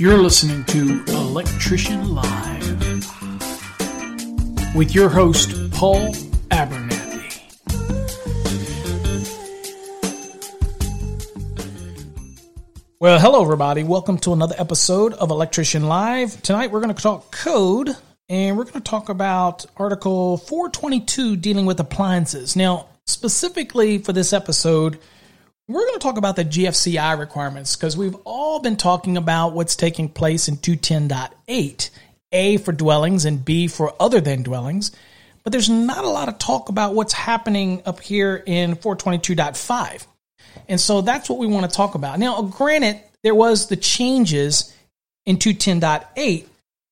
You're listening to Electrician Live with your host, Paul Abernathy. Well, hello, everybody. Welcome to another episode of Electrician Live. Tonight, we're going to talk code and we're going to talk about Article 422 dealing with appliances. Now, specifically for this episode, we're going to talk about the GFCI requirements because we've all been talking about what's taking place in 210.8, A for dwellings and B for other than dwellings. But there's not a lot of talk about what's happening up here in 422.5. And so that's what we want to talk about. Now, granted, there was the changes in 210.8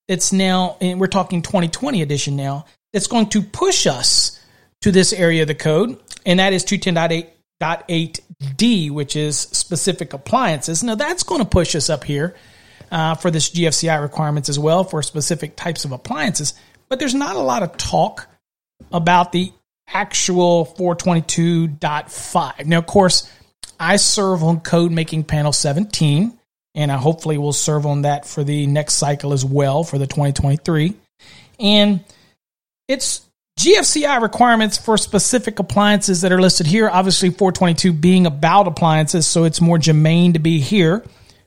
It's now, and we're talking 2020 edition now, that's going to push us to this area of the code, and that is 210.8 8D, which is specific appliances. Now that's going to push us up here uh, for this GFCI requirements as well for specific types of appliances. But there's not a lot of talk about the actual 422.5. Now, of course, I serve on code making panel 17, and I hopefully will serve on that for the next cycle as well for the 2023. And it's GFCI requirements for specific appliances that are listed here. Obviously, 422 being about appliances, so it's more germane to be here.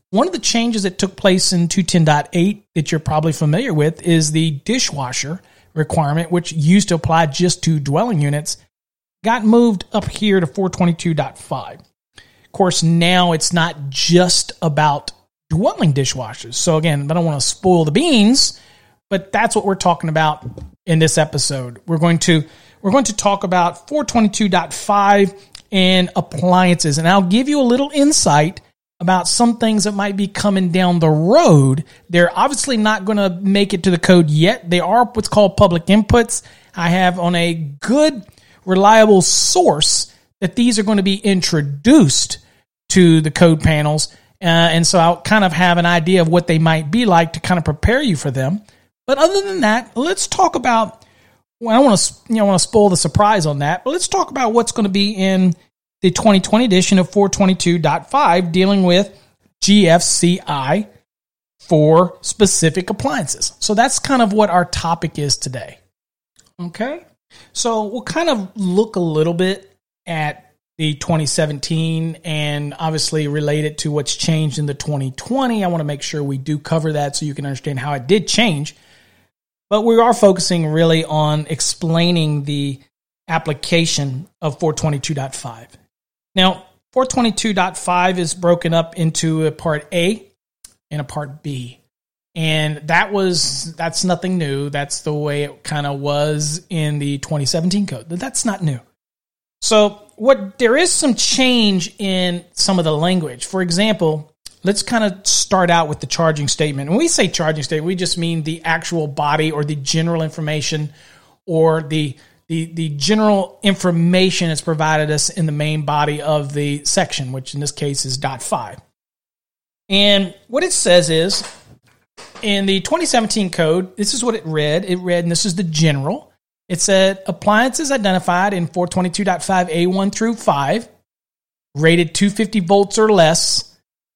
One of the changes that took place in 210.8 that you're probably familiar with is the dishwasher requirement, which used to apply just to dwelling units, got moved up here to 422.5. Of course, now it's not just about dwelling dishwashers. So, again, I don't want to spoil the beans but that's what we're talking about in this episode. We're going to we're going to talk about 422.5 and appliances and I'll give you a little insight about some things that might be coming down the road. They're obviously not going to make it to the code yet. They are what's called public inputs. I have on a good reliable source that these are going to be introduced to the code panels. Uh, and so I'll kind of have an idea of what they might be like to kind of prepare you for them. But other than that, let's talk about. Well, I want to you know I want to spoil the surprise on that, but let's talk about what's going to be in the 2020 edition of 422.5 dealing with GFCI for specific appliances. So that's kind of what our topic is today. Okay? So we'll kind of look a little bit at the 2017 and obviously relate it to what's changed in the 2020. I want to make sure we do cover that so you can understand how it did change. But we are focusing really on explaining the application of 422.5. Now, 422.5 is broken up into a part A and a part B. And that was that's nothing new. That's the way it kind of was in the 2017 code. That's not new. So, what there is some change in some of the language. For example, let's kind of start out with the charging statement. When we say charging statement, we just mean the actual body or the general information or the the, the general information that's provided us in the main body of the section, which in this case is dot five. And what it says is in the 2017 code, this is what it read. It read, and this is the general. It said appliances identified in 422.5A1 through 5, rated 250 volts or less,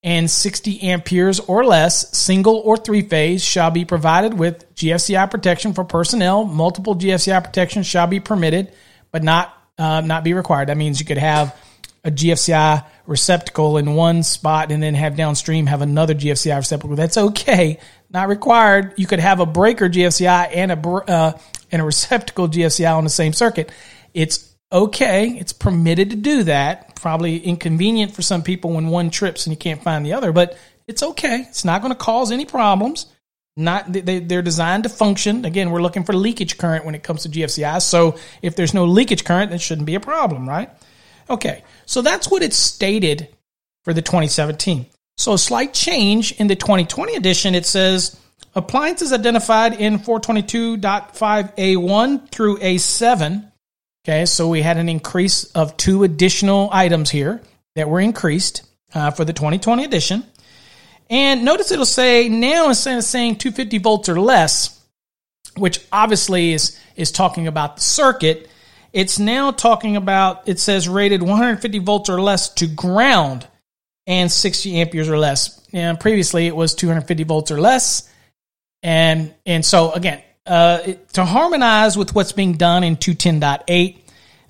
and 60 amperes or less, single or three phase, shall be provided with GFCI protection for personnel. Multiple GFCI protection shall be permitted, but not uh, not be required. That means you could have a GFCI receptacle in one spot and then have downstream have another GFCI receptacle. That's okay, not required. You could have a breaker GFCI and a uh, and a receptacle GFCI on the same circuit. It's okay. It's permitted to do that. Probably inconvenient for some people when one trips and you can't find the other, but it's okay. It's not going to cause any problems. Not they, they're designed to function. Again, we're looking for leakage current when it comes to GFCI. So if there's no leakage current, that shouldn't be a problem, right? Okay, so that's what it's stated for the 2017. So a slight change in the 2020 edition. It says appliances identified in 422.5A1 through A7 Okay, so we had an increase of two additional items here that were increased uh, for the 2020 edition. And notice it'll say now instead of saying 250 volts or less, which obviously is is talking about the circuit, it's now talking about it says rated 150 volts or less to ground. and 60 amperes or less. And previously it was 250 volts or less. And, and so again, uh, to harmonize with what's being done in 210.8,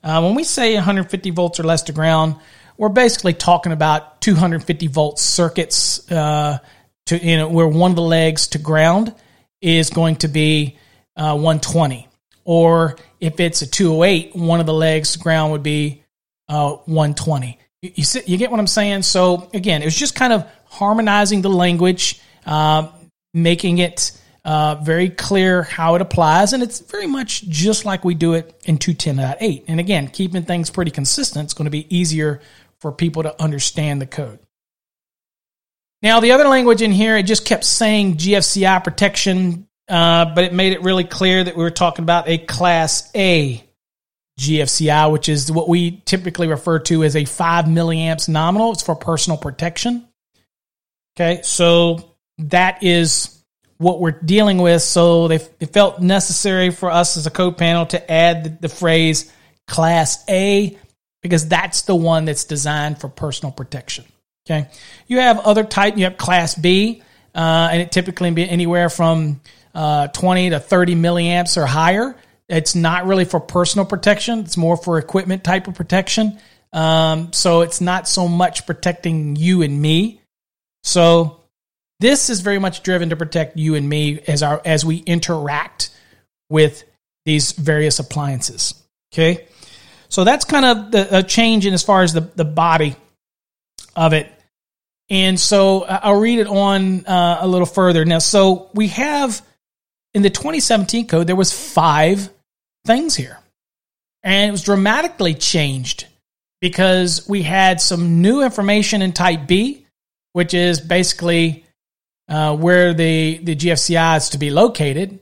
uh, when we say 150 volts or less to ground, we're basically talking about 250 volt circuits uh, to you know where one of the legs to ground is going to be uh, 120, or if it's a 208, one of the legs to ground would be uh, 120. You, see, you, get what I'm saying? So again, it was just kind of harmonizing the language, uh, making it uh, very clear how it applies, and it's very much just like we do it in 210.8. And again, keeping things pretty consistent, it's going to be easier for people to understand the code. Now, the other language in here, it just kept saying GFCI protection, uh, but it made it really clear that we were talking about a Class A GFCI, which is what we typically refer to as a 5 milliamps nominal. It's for personal protection. Okay, so that is what we're dealing with. So they, they felt necessary for us as a code panel to add the, the phrase Class A because that's the one that's designed for personal protection. Okay. You have other type, you have Class B, uh, and it typically be anywhere from uh, 20 to 30 milliamps or higher. It's not really for personal protection, it's more for equipment type of protection. Um, so it's not so much protecting you and me. So this is very much driven to protect you and me as our as we interact with these various appliances. Okay, so that's kind of the a change in as far as the the body of it. And so I'll read it on uh, a little further now. So we have in the 2017 code there was five things here, and it was dramatically changed because we had some new information in Type B, which is basically uh, where the, the GFCI is to be located.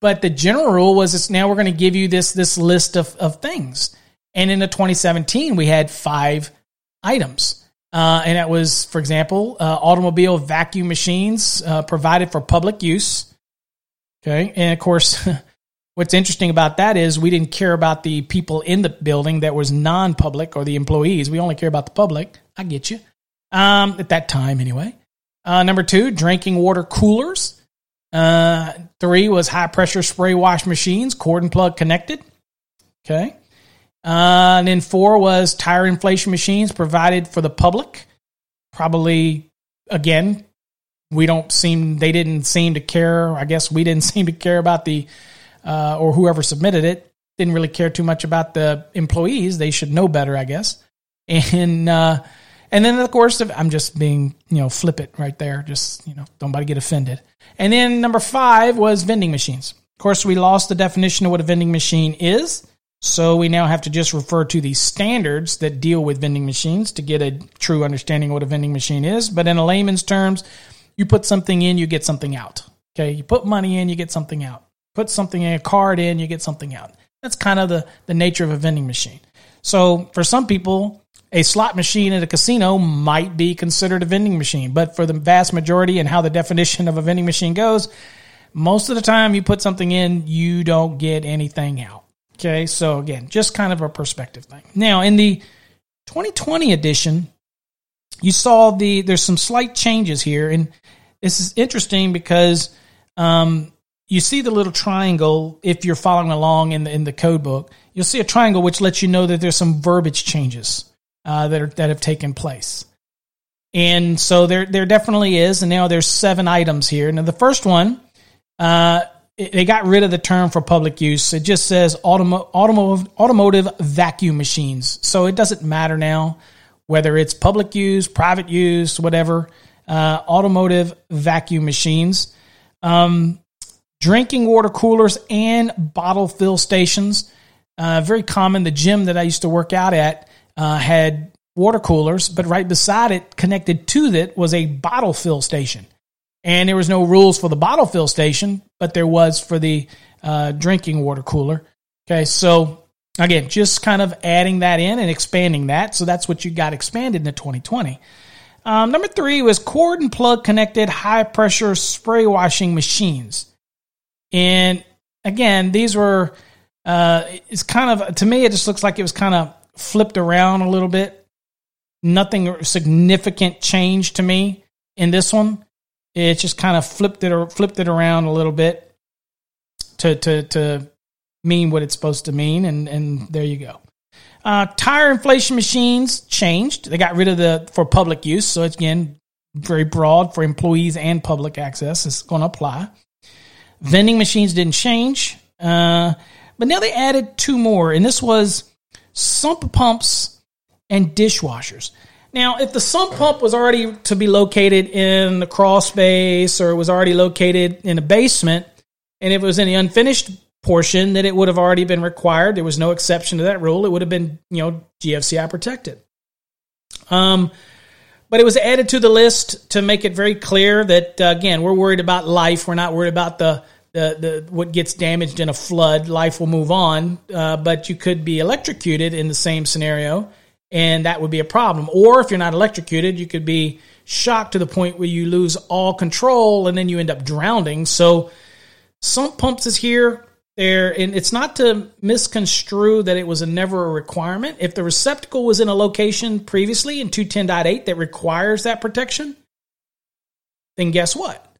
But the general rule was it's now we're going to give you this, this list of, of things. And in the 2017, we had five items. Uh, and that was, for example, uh, automobile vacuum machines uh, provided for public use. Okay. And of course, what's interesting about that is we didn't care about the people in the building that was non public or the employees. We only care about the public. I get you. Um, at that time, anyway. Uh, number two, drinking water coolers. Uh, three was high pressure spray wash machines, cord and plug connected. Okay. Uh, and then four was tire inflation machines provided for the public. Probably, again, we don't seem, they didn't seem to care. I guess we didn't seem to care about the, uh, or whoever submitted it didn't really care too much about the employees. They should know better, I guess. And, uh, and then, of course, I'm just being, you know, flippant right there. Just, you know, don't nobody get offended. And then number five was vending machines. Of course, we lost the definition of what a vending machine is. So we now have to just refer to the standards that deal with vending machines to get a true understanding of what a vending machine is. But in a layman's terms, you put something in, you get something out. Okay. You put money in, you get something out. Put something in, a card in, you get something out. That's kind of the, the nature of a vending machine. So for some people, a slot machine at a casino might be considered a vending machine, but for the vast majority and how the definition of a vending machine goes, most of the time you put something in, you don't get anything out. Okay, so again, just kind of a perspective thing. Now, in the 2020 edition, you saw the there's some slight changes here, and this is interesting because um, you see the little triangle if you're following along in the in the code book. You'll see a triangle which lets you know that there's some verbiage changes uh, that are, that have taken place. And so there there definitely is, and now there's seven items here. Now the first one, uh, it, they got rid of the term for public use. It just says automo- automotive automotive vacuum machines. So it doesn't matter now whether it's public use, private use, whatever. Uh, automotive vacuum machines, um, drinking water coolers, and bottle fill stations. Uh, very common. The gym that I used to work out at uh, had water coolers, but right beside it, connected to it, was a bottle fill station. And there was no rules for the bottle fill station, but there was for the uh, drinking water cooler. Okay, so again, just kind of adding that in and expanding that. So that's what you got expanded in the 2020. Um, number three was cord and plug connected high pressure spray washing machines. And again, these were, uh, it's kind of, to me, it just looks like it was kind of flipped around a little bit. nothing significant change to me in this one. It just kind of flipped it or flipped it around a little bit to to to mean what it's supposed to mean, and and there you go. Uh, tire inflation machines changed. They got rid of the for public use, so it's again very broad for employees and public access. It's going to apply. Vending machines didn't change, uh, but now they added two more, and this was sump pumps and dishwashers. Now, if the sump pump was already to be located in the crawl space or it was already located in a basement, and if it was in the unfinished portion, then it would have already been required. There was no exception to that rule. It would have been, you know, GFCI protected. Um, but it was added to the list to make it very clear that uh, again, we're worried about life. We're not worried about the the, the what gets damaged in a flood. Life will move on, uh, but you could be electrocuted in the same scenario and that would be a problem. Or if you're not electrocuted, you could be shocked to the point where you lose all control and then you end up drowning. So sump pumps is here. There, and it's not to misconstrue that it was a never a requirement. If the receptacle was in a location previously in 210.8 that requires that protection, then guess what?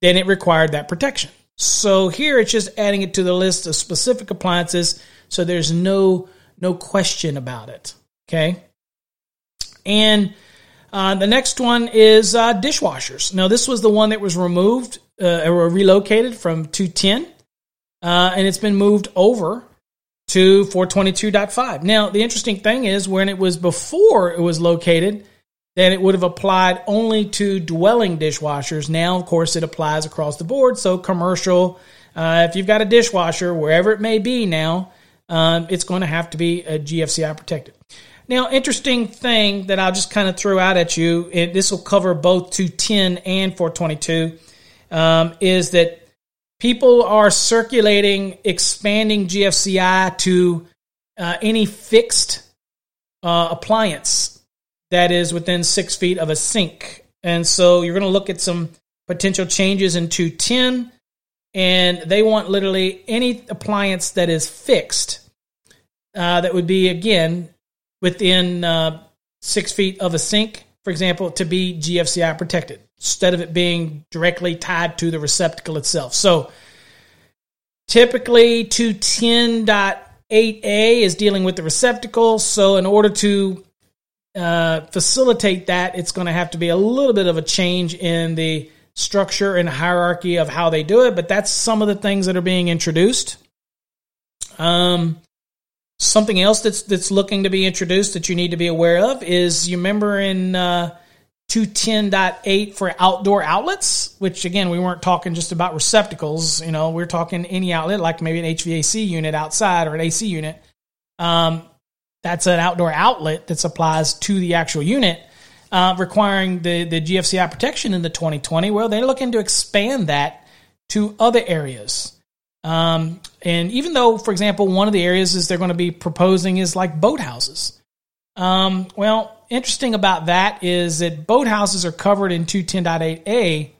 Then it required that protection. So here it's just adding it to the list of specific appliances so there's no no question about it. Okay. And uh, the next one is uh, dishwashers. Now, this was the one that was removed uh, or relocated from 210, uh, and it's been moved over to 422.5. Now, the interesting thing is when it was before it was located, then it would have applied only to dwelling dishwashers. Now, of course, it applies across the board. So, commercial, uh, if you've got a dishwasher, wherever it may be now, um, it's going to have to be a GFCI protected. Now, interesting thing that I'll just kind of throw out at you, this will cover both 210 and 422, um, is that people are circulating expanding GFCI to uh, any fixed uh, appliance that is within six feet of a sink. And so you're going to look at some potential changes in 210, and they want literally any appliance that is fixed uh, that would be again within uh, six feet of a sink, for example, to be GFCI protected instead of it being directly tied to the receptacle itself. So typically 210.8a is dealing with the receptacle. So in order to uh, facilitate that, it's going to have to be a little bit of a change in the structure and hierarchy of how they do it. But that's some of the things that are being introduced. Um, Something else that's that's looking to be introduced that you need to be aware of is you remember in uh, 210.8 for outdoor outlets, which again we weren't talking just about receptacles. You know, we're talking any outlet like maybe an HVAC unit outside or an AC unit. Um, that's an outdoor outlet that supplies to the actual unit, uh, requiring the the GFCI protection in the 2020. Well, they're looking to expand that to other areas. Um, and even though, for example, one of the areas is they're going to be proposing is like boathouses. Um, well, interesting about that is that boathouses are covered in 210.8a,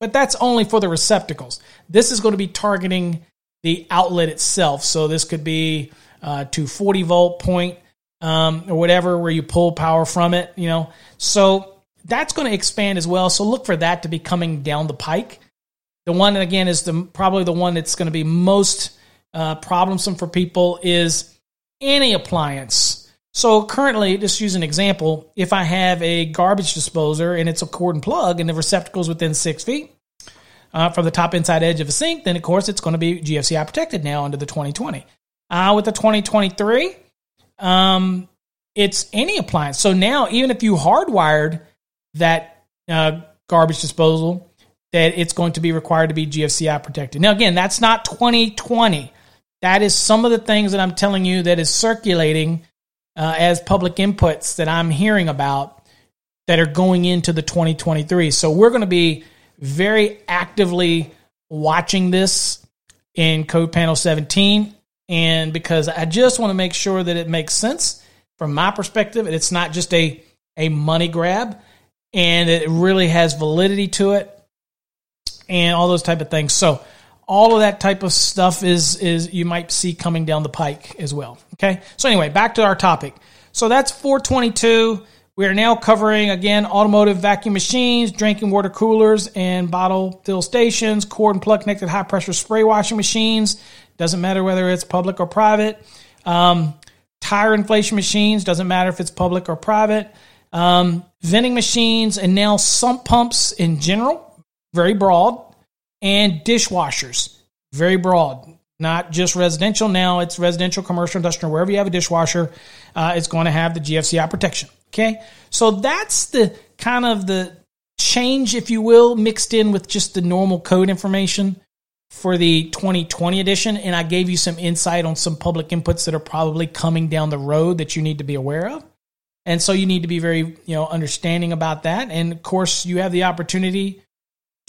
but that's only for the receptacles. This is going to be targeting the outlet itself. So this could be uh, to 40 volt point um, or whatever where you pull power from it, you know. So that's going to expand as well. So look for that to be coming down the pike. The one again is the probably the one that's going to be most uh, problemsome for people is any appliance. So currently, just use an example. If I have a garbage disposer and it's a cord and plug and the receptacle is within six feet uh, from the top inside edge of a sink, then of course it's going to be GFCI protected now under the 2020. Uh, with the 2023, um, it's any appliance. So now, even if you hardwired that uh, garbage disposal that it's going to be required to be GFCI protected. Now, again, that's not 2020. That is some of the things that I'm telling you that is circulating uh, as public inputs that I'm hearing about that are going into the 2023. So we're going to be very actively watching this in Code Panel 17. And because I just want to make sure that it makes sense from my perspective, and it's not just a, a money grab and it really has validity to it and all those type of things. So all of that type of stuff is is you might see coming down the pike as well. Okay. So anyway, back to our topic. So that's 422. We are now covering again automotive vacuum machines, drinking water coolers, and bottle fill stations, cord and plug connected high pressure spray washing machines. Doesn't matter whether it's public or private. Um, tire inflation machines, doesn't matter if it's public or private. Um, machines and now sump pumps in general, very broad. And dishwashers, very broad not just residential. Now it's residential, commercial, industrial, wherever you have a dishwasher, uh, it's going to have the GFCI protection. Okay. So that's the kind of the change, if you will, mixed in with just the normal code information for the 2020 edition. And I gave you some insight on some public inputs that are probably coming down the road that you need to be aware of. And so you need to be very, you know, understanding about that. And of course, you have the opportunity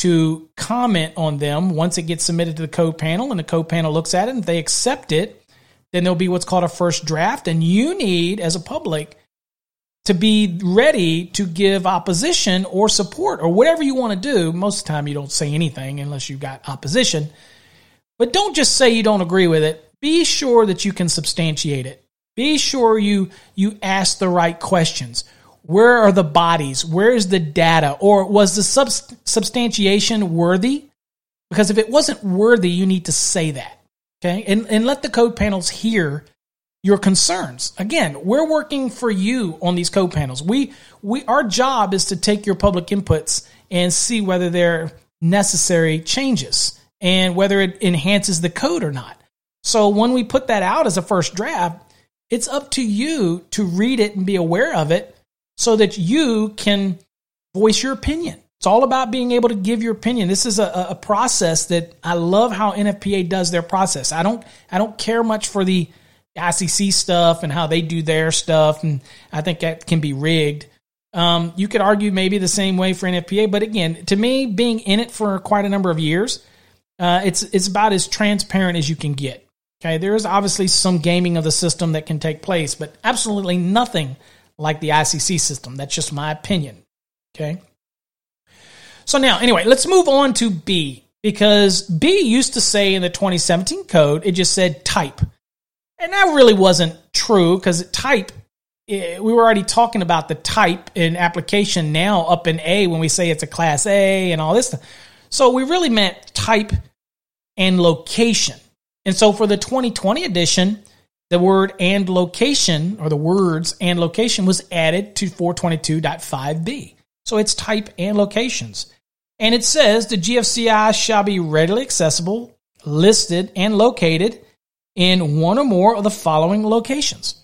to comment on them once it gets submitted to the code panel and the code panel looks at it. And if they accept it then there'll be what's called a first draft. And you need as a public to be ready to give opposition or support or whatever you want to do. Most of the time you don't say anything unless you've got opposition. But don't just say you don't agree with it. Be sure that you can substantiate it. Be sure you you ask the right questions where are the bodies? Where is the data? Or was the sub- substantiation worthy? Because if it wasn't worthy, you need to say that. Okay. And, and let the code panels hear your concerns. Again, we're working for you on these code panels. We, we, our job is to take your public inputs and see whether they're necessary changes and whether it enhances the code or not. So when we put that out as a first draft, it's up to you to read it and be aware of it so that you can voice your opinion. It's all about being able to give your opinion. This is a, a process that I love how NFPA does their process. I don't I don't care much for the ICC stuff and how they do their stuff, and I think that can be rigged. Um, you could argue maybe the same way for NFPA, but again, to me, being in it for quite a number of years, uh, it's it's about as transparent as you can get. Okay, there is obviously some gaming of the system that can take place, but absolutely nothing like the ICC system. That's just my opinion. Okay. So now, anyway, let's move on to B because B used to say in the 2017 code, it just said type. And that really wasn't true because type, eh, we were already talking about the type in application now up in A when we say it's a class A and all this stuff. So we really meant type and location. And so for the 2020 edition, the word and location, or the words and location, was added to 422.5b. So it's type and locations. And it says the GFCI shall be readily accessible, listed, and located in one or more of the following locations.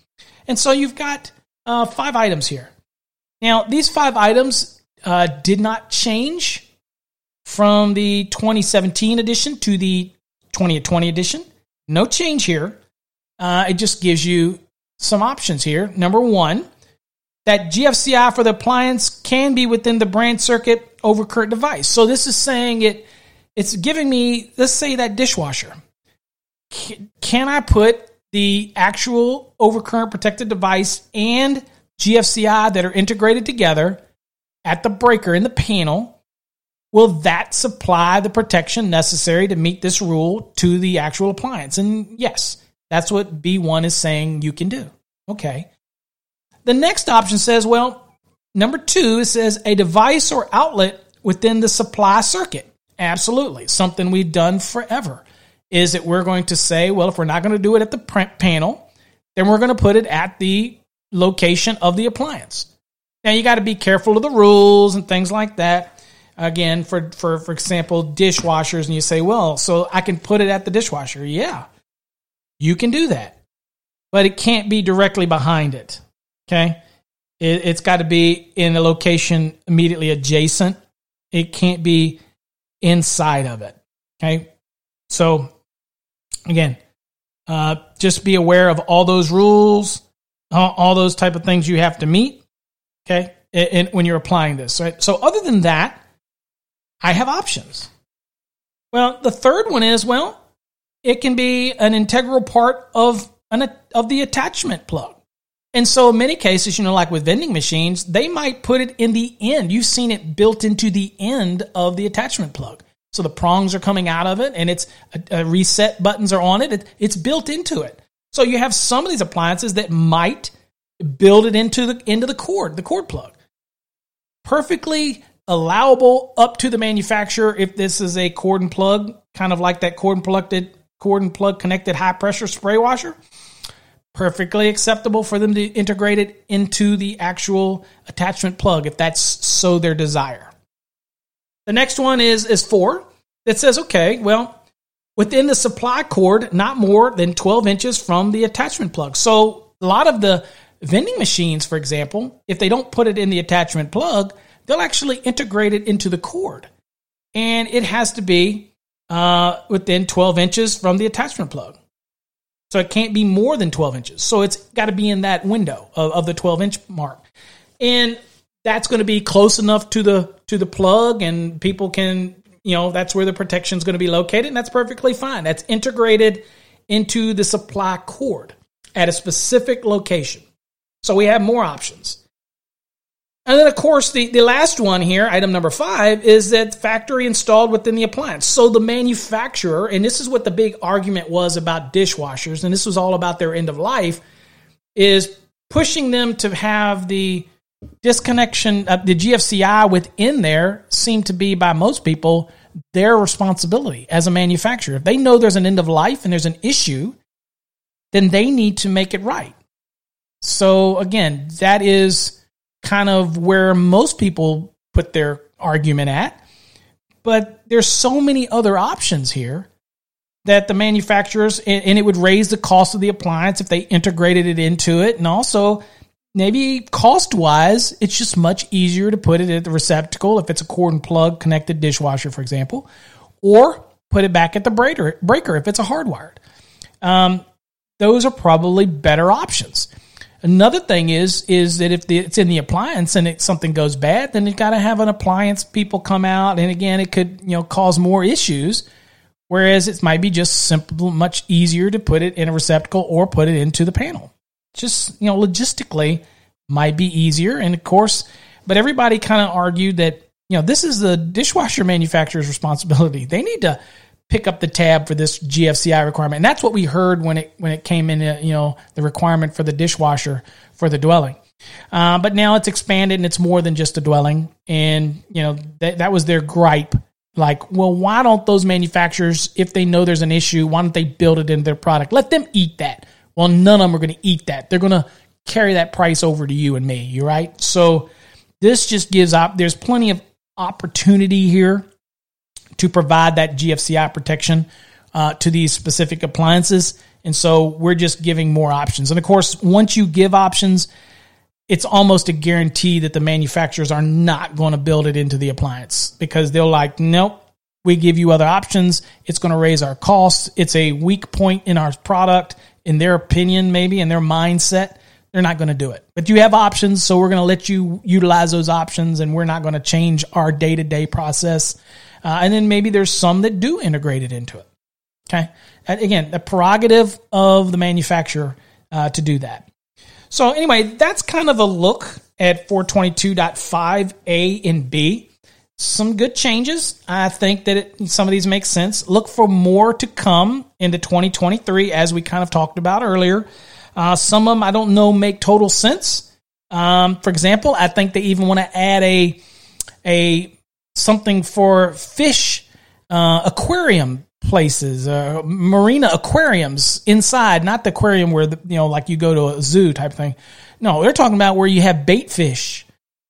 And so you've got uh, five items here. Now, these five items uh, did not change from the 2017 edition to the 2020 edition. No change here. Uh, it just gives you some options here. Number one, that GFCI for the appliance can be within the branch circuit over current device. So this is saying it. It's giving me, let's say that dishwasher. Can I put the actual overcurrent protected device and GFCI that are integrated together at the breaker in the panel? Will that supply the protection necessary to meet this rule to the actual appliance? And yes, that's what B1 is saying you can do. Okay. The next option says, well, number two, it says a device or outlet within the supply circuit. Absolutely. Something we've done forever is that we're going to say, well, if we're not going to do it at the panel, then we're going to put it at the location of the appliance. Now you got to be careful of the rules and things like that. Again, for, for, for example, dishwashers, and you say, well, so I can put it at the dishwasher. Yeah you can do that, but it can't be directly behind it. Okay. It, has got to be in a location immediately adjacent. It can't be inside of it. Okay. So again, uh, just be aware of all those rules, all, all those type of things you have to meet. Okay. And, and when you're applying this, right? So other than that, I have options. Well, the third one is, well, it can be an integral part of an of the attachment plug. And so, in many cases, you know, like with vending machines, they might put it in the end. You've seen it built into the end of the attachment plug. So the prongs are coming out of it, and it's a, reset buttons are on it. it. It's built into it. So you have some of these appliances that might build it into the into the cord, the cord plug. Perfectly allowable up to the manufacturer if this is a cord and plug, kind of like that cord and plugged cord and plug connected high pressure spray washer. Perfectly acceptable for them to integrate it into the actual attachment plug if that's so their desire. The next one is is four that says, okay, well, within the supply cord, not more than 12 inches from the attachment plug. So a lot of the vending machines, for example, if they don't put it in the attachment plug, they'll actually integrate it into the cord. And it has to be uh, within 12 inches from the attachment plug. So it can't be more than 12 inches. So it's got to be in that window of, of the 12 inch mark. And that's going to be close enough to the to the plug and people can, you know, that's where the protection is going to be located and that's perfectly fine. That's integrated into the supply cord at a specific location. So we have more options. And then, of course, the, the last one here, item number five, is that factory installed within the appliance. So the manufacturer, and this is what the big argument was about dishwashers, and this was all about their end of life, is pushing them to have the disconnection, uh, the GFCI within there seemed to be by most people their responsibility as a manufacturer. If they know there's an end of life and there's an issue, then they need to make it right. So again, that is kind of where most people put their argument at. But there's so many other options here that the manufacturers, and it would raise the cost of the appliance if they integrated it into it. And also, maybe cost wise, it's just much easier to put it at the receptacle if it's a cord and plug connected dishwasher, for example, or put it back at the breaker, if it's a hardwired. Um, those are probably better options. Another thing is is that if the, it's in the appliance and it, something goes bad, then you've got to have an appliance people come out, and again, it could you know cause more issues. Whereas it might be just simple, much easier to put it in a receptacle or put it into the panel. Just you know, logistically might be easier, and of course, but everybody kind of argued that you know this is the dishwasher manufacturer's responsibility. They need to pick up the tab for this GFCI requirement. And that's what we heard when it when it came in, uh, you know, the requirement for the dishwasher for the dwelling. Uh, but now it's expanded and it's more than just a dwelling. And you know that that was their gripe. Like, well, why don't those manufacturers, if they know there's an issue, why don't they build it into their product? Let them eat that. Well, none of them are going to eat that. They're going to carry that price over to you and me. You right? So this just gives up. There's plenty of opportunity here to provide that GFCI protection uh, to these specific appliances. And so we're just giving more options. And of course, once you give options, it's almost a guarantee that the manufacturers are not going to build it into the appliance because they're like, nope, we give you other options. It's going to raise our costs. It's a weak point in our product, in their opinion, maybe in their mindset. They're not going to do it. But you have options, so we're going to let you utilize those options and we're not going to change our day to day process uh, and then maybe there's some that do integrate it into it. Okay. And again, the prerogative of the manufacturer uh, to do that. So anyway, that's kind of a look at 422.5A and B. Some good changes. I think that it, some of these make sense. Look for more to come into 2023, as we kind of talked about earlier. Uh, some of them I don't know make total sense. Um, for example, I think they even want to add a a something for fish uh, aquarium places, uh, marina aquariums inside, not the aquarium where the, you know, like you go to a zoo type thing. No, they're talking about where you have bait fish.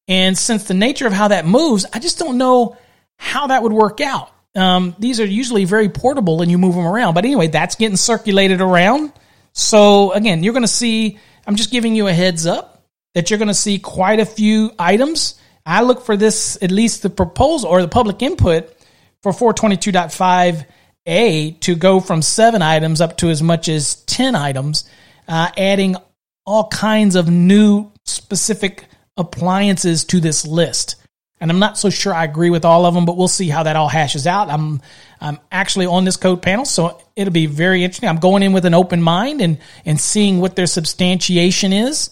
And since the nature of how that moves, I just don't know how that would work out. Um, these are usually very portable and you move them around. But anyway, that's getting circulated around. So again, you're going to see, I'm just giving you a heads up that you're going to see quite a few items I look for this, at least the proposal or the public input for 422.5A to go from seven items up to as much as 10 items, uh, adding all kinds of new specific appliances to this list. And I'm not so sure I agree with all of them, but we'll see how that all hashes out. I'm I'm actually on this code panel, so it'll be very interesting. I'm going in with an open mind and and seeing what their substantiation is.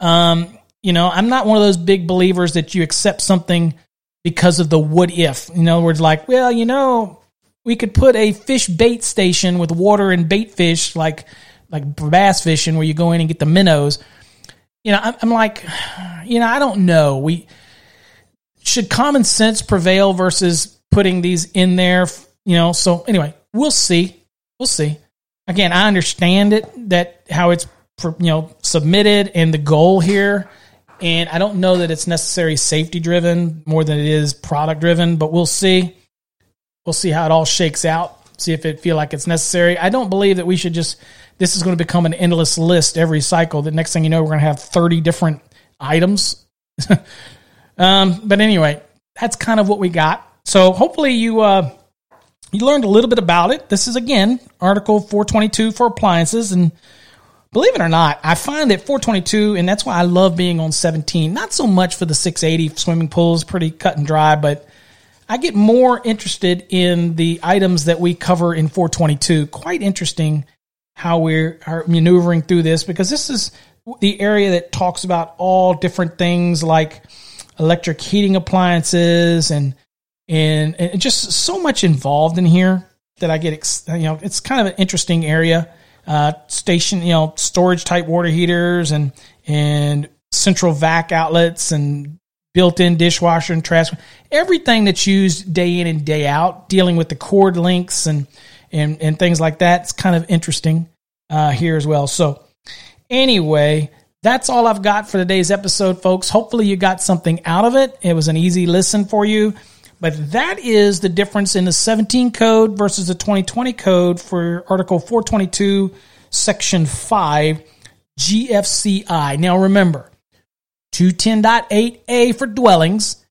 Um, you know, I'm not one of those big believers that you accept something because of the what if. In other words, like, well, you know, we could put a fish bait station with water and bait fish, like like bass fishing, where you go in and get the minnows. you know, I'm, I'm like, you know, I don't know. We should common sense prevail versus putting these in there, you know. So anyway, we'll see. We'll see. Again, I understand it that how it's you know submitted and the goal here, and I don't know that it's necessarily safety driven more than it is product driven, but we'll see. We'll see how it all shakes out. See if it feel like it's necessary. I don't believe that we should just. This is going to become an endless list every cycle. The next thing you know, we're going to have thirty different items. um, but anyway, that's kind of what we got. So hopefully you uh, you learned a little bit about it. This is again Article 422 for appliances, and believe it or not, I find that 422, and that's why I love being on 17. Not so much for the 680 swimming pools, pretty cut and dry, but I get more interested in the items that we cover in 422. Quite interesting how we're maneuvering through this because this is the area that talks about all different things like electric heating appliances and and, and just so much involved in here that I get you know it's kind of an interesting area. Uh, station you know storage type water heaters and and central vac outlets and built-in dishwasher and trash everything that's used day in and day out dealing with the cord links and and and things like that it's kind of interesting uh, here as well so anyway that's all I've got for today's episode, folks. Hopefully, you got something out of it. It was an easy listen for you. But that is the difference in the 17 code versus the 2020 code for Article 422, Section 5, GFCI. Now, remember 210.8A for dwellings,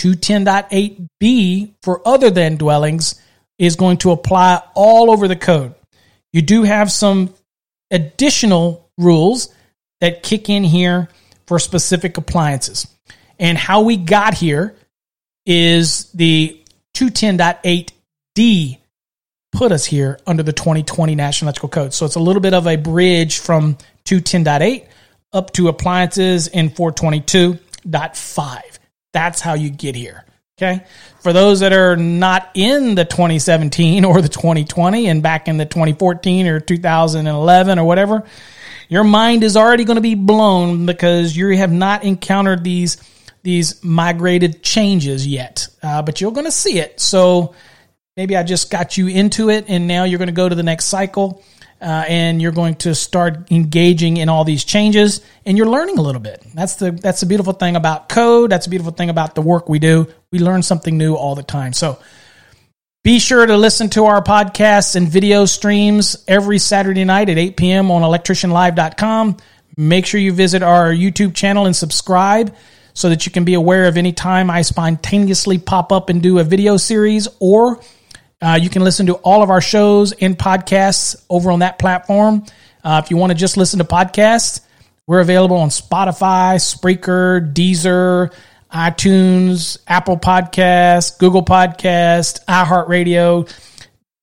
210.8B for other than dwellings is going to apply all over the code. You do have some additional rules that kick in here for specific appliances. And how we got here is the 210.8D put us here under the 2020 National Electrical Code. So it's a little bit of a bridge from 210.8 up to appliances in 422.5. That's how you get here. Okay. For those that are not in the 2017 or the 2020 and back in the 2014 or 2011 or whatever, your mind is already going to be blown because you have not encountered these these migrated changes yet, uh, but you're going to see it. So maybe I just got you into it, and now you're going to go to the next cycle. Uh, and you're going to start engaging in all these changes and you're learning a little bit that's the that's the beautiful thing about code that's the beautiful thing about the work we do we learn something new all the time so be sure to listen to our podcasts and video streams every Saturday night at 8 p.m. on electricianlive.com. Make sure you visit our YouTube channel and subscribe so that you can be aware of any time I spontaneously pop up and do a video series, or uh, you can listen to all of our shows and podcasts over on that platform. Uh, if you want to just listen to podcasts, we're available on Spotify, Spreaker, Deezer, iTunes, Apple Podcast, Google Podcast, iHeartRadio.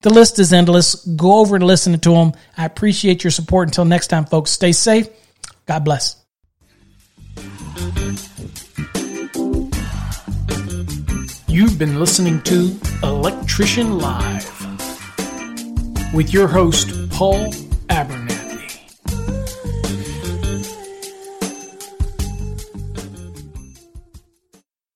The list is endless. Go over and listen to them. I appreciate your support. Until next time, folks, stay safe. God bless. You've been listening to Electrician Live with your host, Paul Aber.